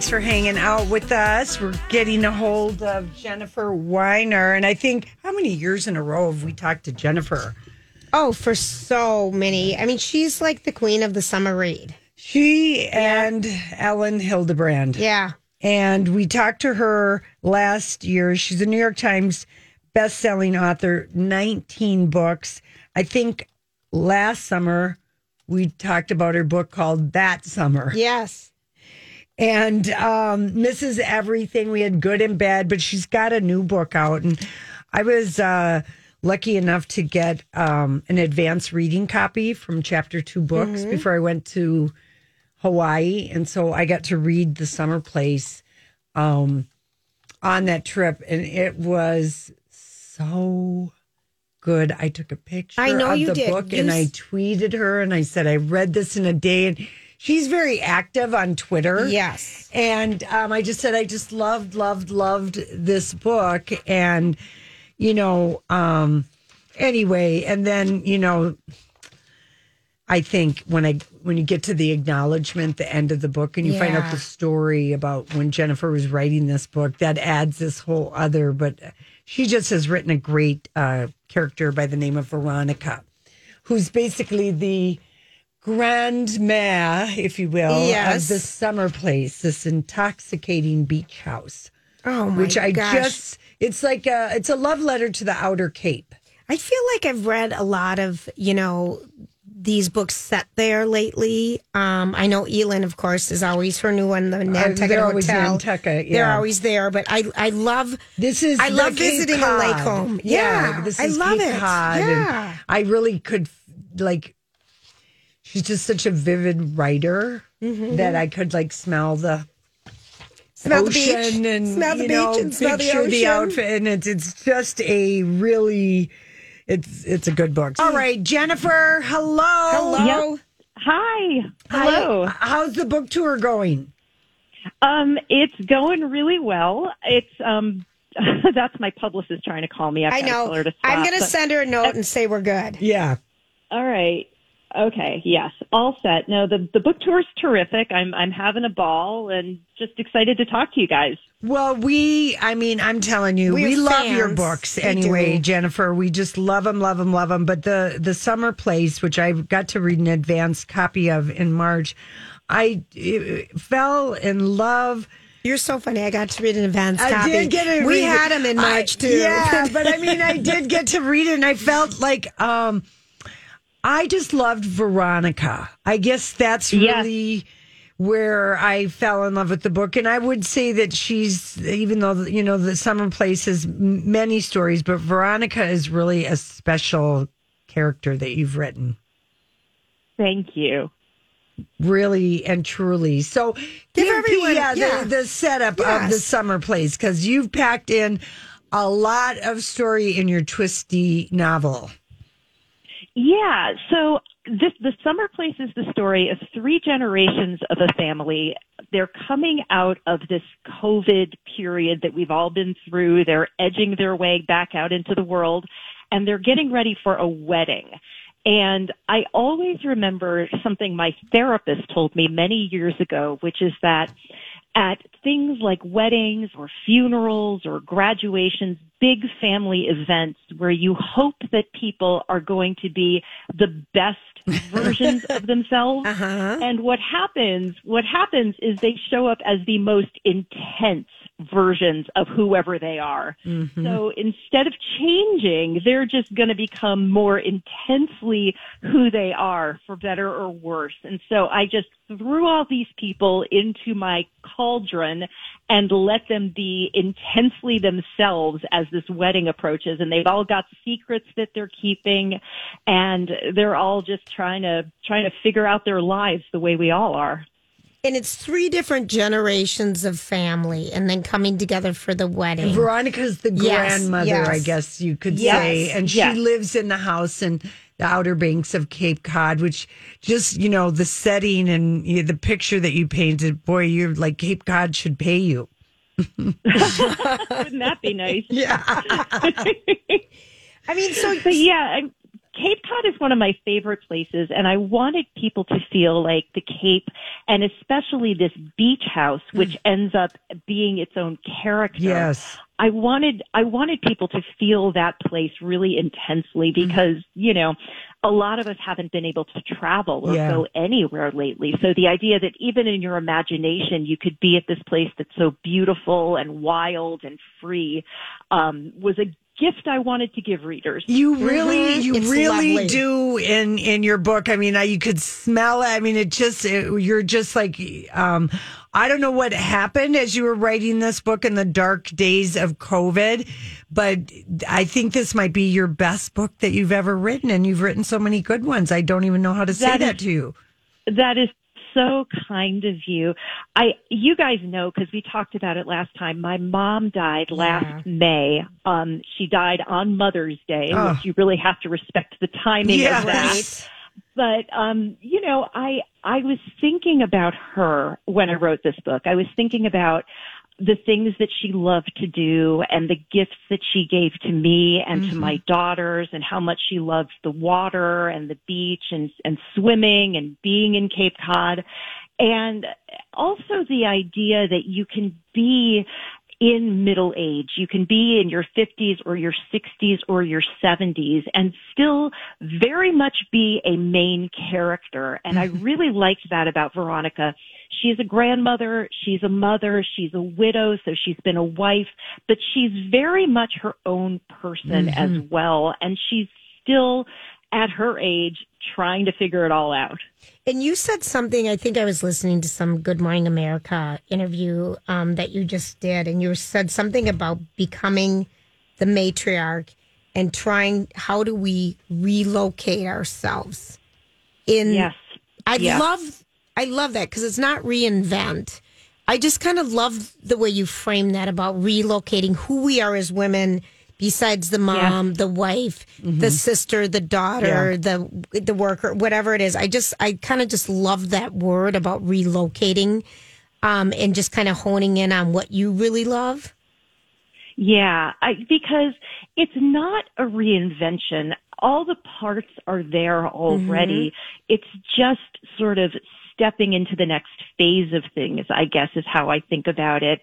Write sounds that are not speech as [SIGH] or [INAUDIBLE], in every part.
Thanks for hanging out with us. We're getting a hold of Jennifer Weiner. And I think, how many years in a row have we talked to Jennifer? Oh, for so many. I mean, she's like the queen of the summer read. She and Elin Hilderbrand. Yeah. And we talked to her last year. She's a New York Times best-selling author, 19 books. I think last summer we talked about her book called That Summer. Yes. And um, Mrs. Everything, we had good and bad, but she's got a new book out. And I was uh, lucky enough to get um, an advanced reading copy from chapter two books Mm-hmm. before I went to Hawaii. And so I got to read The Summer Place um, on that trip. And it was so good. I took a picture I know of you the did. book You and I tweeted her and I said, I read this in a day. And she's very active on Twitter. Yes. And um, I just said, I just loved, loved, loved this book. And, you know, um, anyway, and then, you know, I think when I when you get to the acknowledgement, the end of the book, and you find out the story about when Jennifer was writing this book, that adds this whole other. But she just has written a great uh, character by the name of Veronica, who's basically the grandmère, if you will, Yes. of the summer place, this intoxicating beach house. Oh, my gosh. which I gosh. just it's like a it's a love letter to the outer cape. I feel like I've read a lot of, you know, these books set there lately. Um, I know Elin, of course, is always her new one, the Nantucket Uh, they're always Hotel. Nantucket, They're always there, but I I love This is I love Cape visiting in Cod. Lake Home. Yeah, this I love Cape it. Cod, Yeah. I really could like. She's just such a vivid writer that I could like smell the Mm-hmm. smell the beach, ocean and smell the you beach, know, and smell the picture ocean. outfit, and it's it's just a really. It's it's a good book. All right, Jennifer. Hello. Hello. Hi. Hello. How's the book tour going? Um, it's going really well. It's um, [LAUGHS] that's my publicist trying to call me. I've I gotta know. Tell her to I'm going to send her a note and say we're good. Yeah. All right. Okay. Yes. All set. No, the the book tour is terrific. I'm I'm having a ball and just excited to talk to you guys. Well, we, I mean, I'm telling you, We're we love your books We anyway, do. Jennifer. We just love them, love them, love them. But the, the Summer Place, which I got to read an advanced copy of in March, I fell in love. You're so funny. I got to read an advance I copy. did get to We it. had them in I- March too. Yeah, but I mean, I did get to read it, and I felt like um, I just loved Veronica. I guess that's Yes. really where I fell in love with the book, and I would say that she's even though you know the Summer Place has many stories, but Veronica is really a special character that you've written. Thank you. Really and truly. So give, everyone- yeah, yeah. The, the setup of the summer place because you've packed in a lot of story in your twisty novel. Yeah. So this the summer place is the story of three generations of a family. They're coming out of this COVID period that we've all been through. They're edging their way back out into the world and they're getting ready for a wedding. And I always remember something my therapist told me many years ago, which is that at things like weddings or funerals or graduations, big family events where you hope that people are going to be the best [LAUGHS] versions of themselves. Uh-huh. And what happens, what happens is they show up as the most intense versions of whoever they are. Mm-hmm. So instead of changing, they're just going to become more intensely who they are for better or worse. And so I just threw all these people into my cauldron and let them be intensely themselves as this wedding approaches. And they've all got secrets that they're keeping and they're all just trying to, trying to figure out their lives the way we all are. And it's three different generations of family and then coming together for the wedding. Veronica's the Yes, grandmother, yes. I guess you could Yes, say. And she yes. lives in the house in the Outer Banks of Cape Cod, which just, you know, the setting and you know, the picture that you painted, boy, you're like Cape Cod should pay you. [LAUGHS] Wouldn't that be nice? [LAUGHS] Yeah. [LAUGHS] I mean, so But yeah, I, Cape Cod is one of my favorite places, and I wanted people to feel like the Cape, and especially this beach house, which ends up being its own character. Yes. I wanted I wanted people to feel that place really intensely Mm-hmm. because you know a lot of us haven't been able to travel or Yeah. go anywhere lately. So the idea that even in your imagination you could be at this place that's so beautiful and wild and free um, was a gift I wanted to give readers. You really, Mhm. you It's really lovely. do in in your book. I mean, I, you could smell it. I mean, it just it, you're just like um, I don't know what happened as you were writing this book in the dark days of COVID, but I think this might be your best book that you've ever written, and you've written so many good ones. I don't even know how to say That that, is- to you. That is so kind of you. I, you guys know because we talked about it last time. My mom died last May. Um, she died on Mother's Day, Oh. which you really have to respect the timing Yeah. of that. But um, you know, I I was thinking about her when I wrote this book. I was thinking about the things that she loved to do and the gifts that she gave to me and to my mm-hmm. daughters and how much she loved the water and the beach and and swimming and being in Cape Cod. And also the idea that you can be in middle age. You can be in your 50s or your 60s or your 70s and still very much be a main character. And I mm-hmm. really liked that about Veronica. She's a grandmother, she's a mother, she's a widow, so she's been a wife, but she's very much her own person as mm-hmm. well. And she's still at her age trying to figure it all out. And you said something. I think I was listening to some Good Morning America interview um, that you just did, and you said something about becoming the matriarch and trying. How do we relocate ourselves? In Yes. I Yeah. love I love that because it's not reinvent. I just kind of love the way you frame that about relocating who we are as women besides the mom, the wife, the sister, the daughter, the the worker, whatever it is. I just I kind of just love that word about relocating um and just kind of honing in on what you really love. Yeah, I, because it's not a reinvention. All the parts are there already. It's just sort of stepping into the next phase of things, I guess is how I think about it.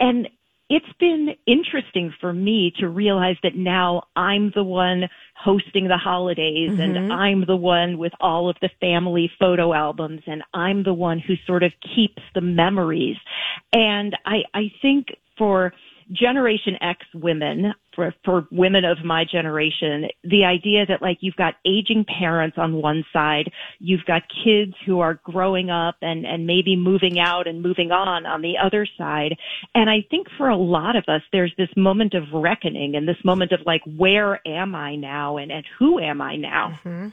And it's been interesting for me to realize that now I'm the one hosting the holidays and mm-hmm. I'm the one with all of the family photo albums and I'm the one who sort of keeps the memories. And I, I think for Generation X women, for, for women of my generation, the idea that like you've got aging parents on one side, you've got kids who are growing up and, and maybe moving out and moving on on the other side. And I think for a lot of us, there's this moment of reckoning and this moment of like, where am I now and, and who am I now? Mm-hmm.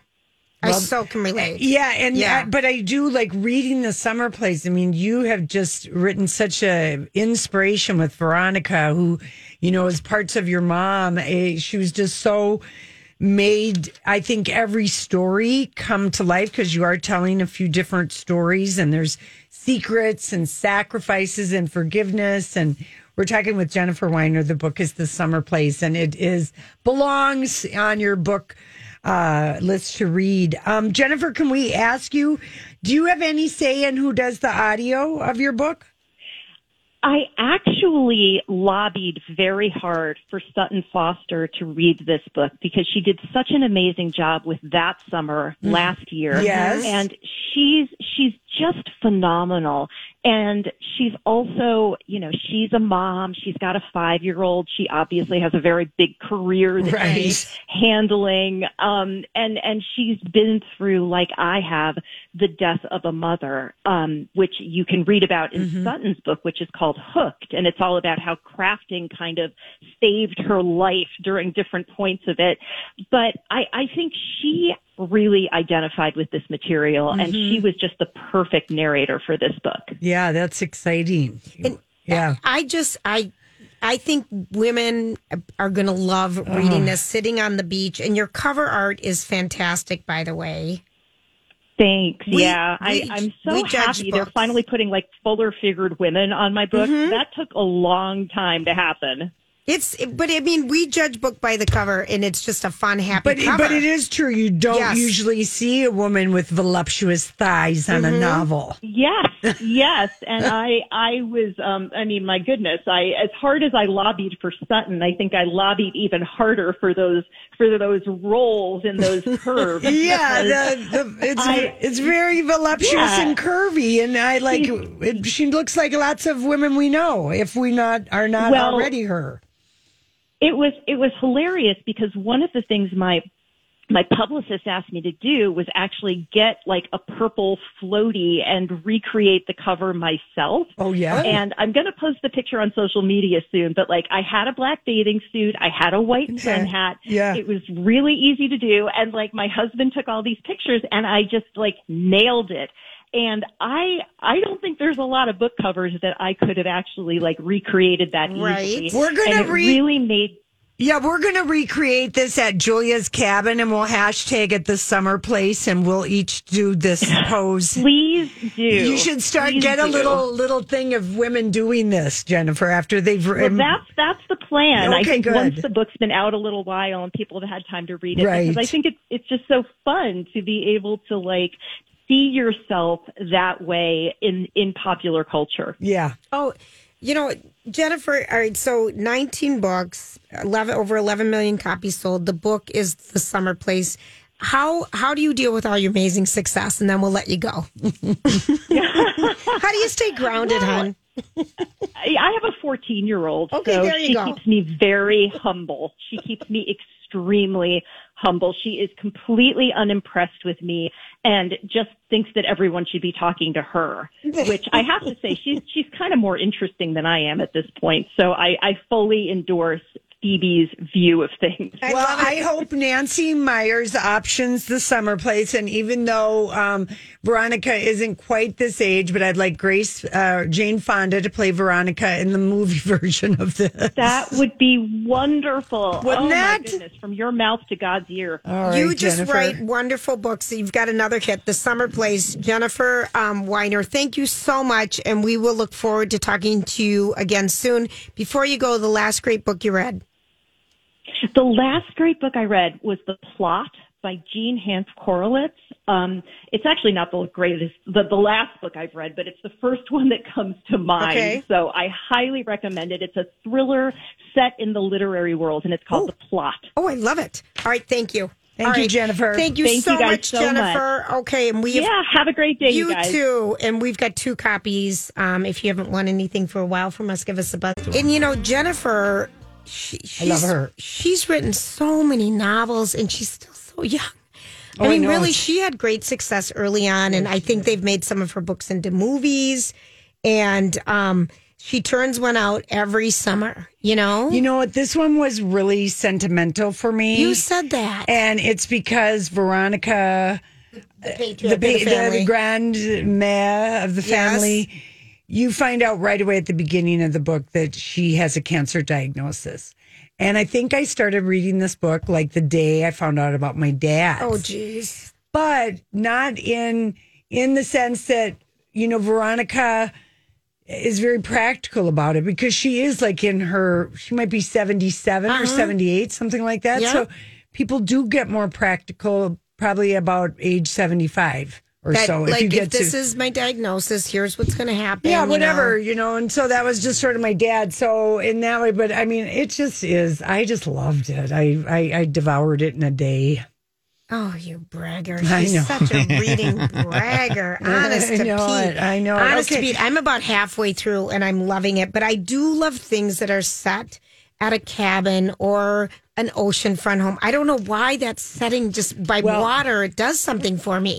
I so can relate. Yeah, and Yeah. yeah, but I do like reading the summer place. I mean, you have just written such a inspiration with Veronica, who you know is parts of your mom. She was just so made. I think every story come to life because you are telling a few different stories, and there's secrets and sacrifices and forgiveness and. We're talking with Jennifer Weiner. The book is The Summer Place, and it is belongs on your book uh, list to read. Um, Jennifer, can we ask you, do you have any say in who does the audio of your book? I actually lobbied very hard for Sutton Foster to read this book because she did such an amazing job with that summer last year. Yes. And she's she's just phenomenal. And she's also, you know, she's a mom. She's got a five year old. She obviously has a very big career that Right. she's handling. Um, and, and she's been through, like I have, the death of a mother, um, which you can read about in Sutton's book, which is called Hooked. And it's all about how crafting kind of saved her life during different points of it. But I, I think she really identified with this material and she was just the perfect narrator for this book. Yeah, that's exciting. yeah. I just I I think women are going to love reading this sitting on the beach and your cover art is fantastic by the way. Thanks. We- yeah, we- I, I'm so we judge happy they're finally putting like fuller figured women on my book. Mm-hmm. That took a long time to happen. It's, but I mean, we judge book by the cover, and it's just a fun, happy But cover. but it is true. You don't Yes. usually see a woman with voluptuous thighs on Mm-hmm. a novel. Yes, [LAUGHS] yes, and I, I was, um, I mean, my goodness, I, as hard as I lobbied for Sutton, I think I lobbied even harder for those, for those rolls and those [LAUGHS] curves. Yeah, the, the, it's I- it's very voluptuous Yeah. and curvy, and I like. It, she looks like lots of women we know, if we not are not Well- already her. It was it was hilarious because one of the things my my publicist asked me to do was actually get like a purple floaty and recreate the cover myself. Oh yeah, And I'm going to post the picture on social media soon, but like I had a black bathing suit, I had a white sun hat. Yeah. It was really easy to do. And like my husband took all these pictures and I just like nailed it. And I, I don't think there's a lot of book covers that I could have actually like recreated that Right. easily. We're gonna and it re- really made yeah. We're gonna recreate this at Julia's cabin, and we'll hashtag it the summer place, and we'll each do this [LAUGHS] pose. Please do. You should start Please get a do. little little thing of women doing this, Jennifer. After they've Well, that's that's the plan. I Okay, think good. once the book's been out a little while and people have had time to read it, Right. because I think it's it's just so fun to be able to like see yourself that way in in popular culture. yeah. Oh, you know, Jennifer, all right, so 19 books, 11 over 11 million copies sold. The book is The Summer Place. How how do you deal with all your amazing success? And then we'll let you go. [LAUGHS] how do you stay grounded, hon? I I have a 14 year old, Okay, so there you she go. keeps me very humble. She keeps me extremely humble. She is completely unimpressed with me and just thinks that everyone should be talking to her. [LAUGHS] Which I have to say, she's she's kind of more interesting than I am at this point. So I, I fully endorse Phoebe's view of things. well, I hope Nancy Meyers options the summer place, and even though um, Veronica isn't quite this age, but I'd like Grace uh, Jane Fonda to play Veronica in the movie [LAUGHS] version of this. That would be wonderful. Wouldn't oh that? my goodness, from your mouth to God's ear. All right, you just Jennifer. write wonderful books. You've got another hit, The Summer Place. Jennifer um, Weiner, thank you so much. And we will look forward to talking to you again soon. Before you go, the last great book you read. The last great book I read was The Plot by Jean Hanff Korelitz. Um, it's actually not the greatest, the, the last book I've read, but it's the first [LAUGHS] one that comes to mind. Okay. So I highly recommend it. It's a thriller set in the literary world, and it's called The Plot. Oh, I love it. All right, thank you. Thank All you, Jennifer. Thank you Thank so you much, so Jennifer. Okay, and we have Yeah, have a great day, you, you too. And we've got two copies. Um, if you haven't won anything for a while from us, give us a buzz. And you know, Jennifer, she, she's, love her. She's written so many novels, and she's still so [LAUGHS] young. Oh, I I mean, know. really, she had great success early on, and I think they've made some of her books into movies. And um, she turns one out every summer. You know, You know what? This one was really sentimental for me. you said that. and it's because Veronica, the the, of the family. the grand mare of the Yes. You find out right away at the beginning of the book that she has a cancer diagnosis. And I think I started reading this book like the day I found out about my dad. oh, jeez. but not in in the sense that you know Veronica is very practical about it because she is like in her she might be 77 or 78 something like that Uh-huh. Yeah. so people do get more practical probably about age 75 or That, so like, if you get if this to is my diagnosis, here's what's going to happen. yeah you whatever know. you know and so that was just sort of my dad so in that way but i mean it just is i just loved it i i, I devoured it in a day Oh, you bragger. I She's know. such a reading [LAUGHS] bragger. Honest I to Pete. it. I know it. Honest Okay. to Pete. I'm about halfway through and I'm loving it, but I do love things that are set at a cabin or an oceanfront home. I don't know why that setting just by Well- water, it does something for me.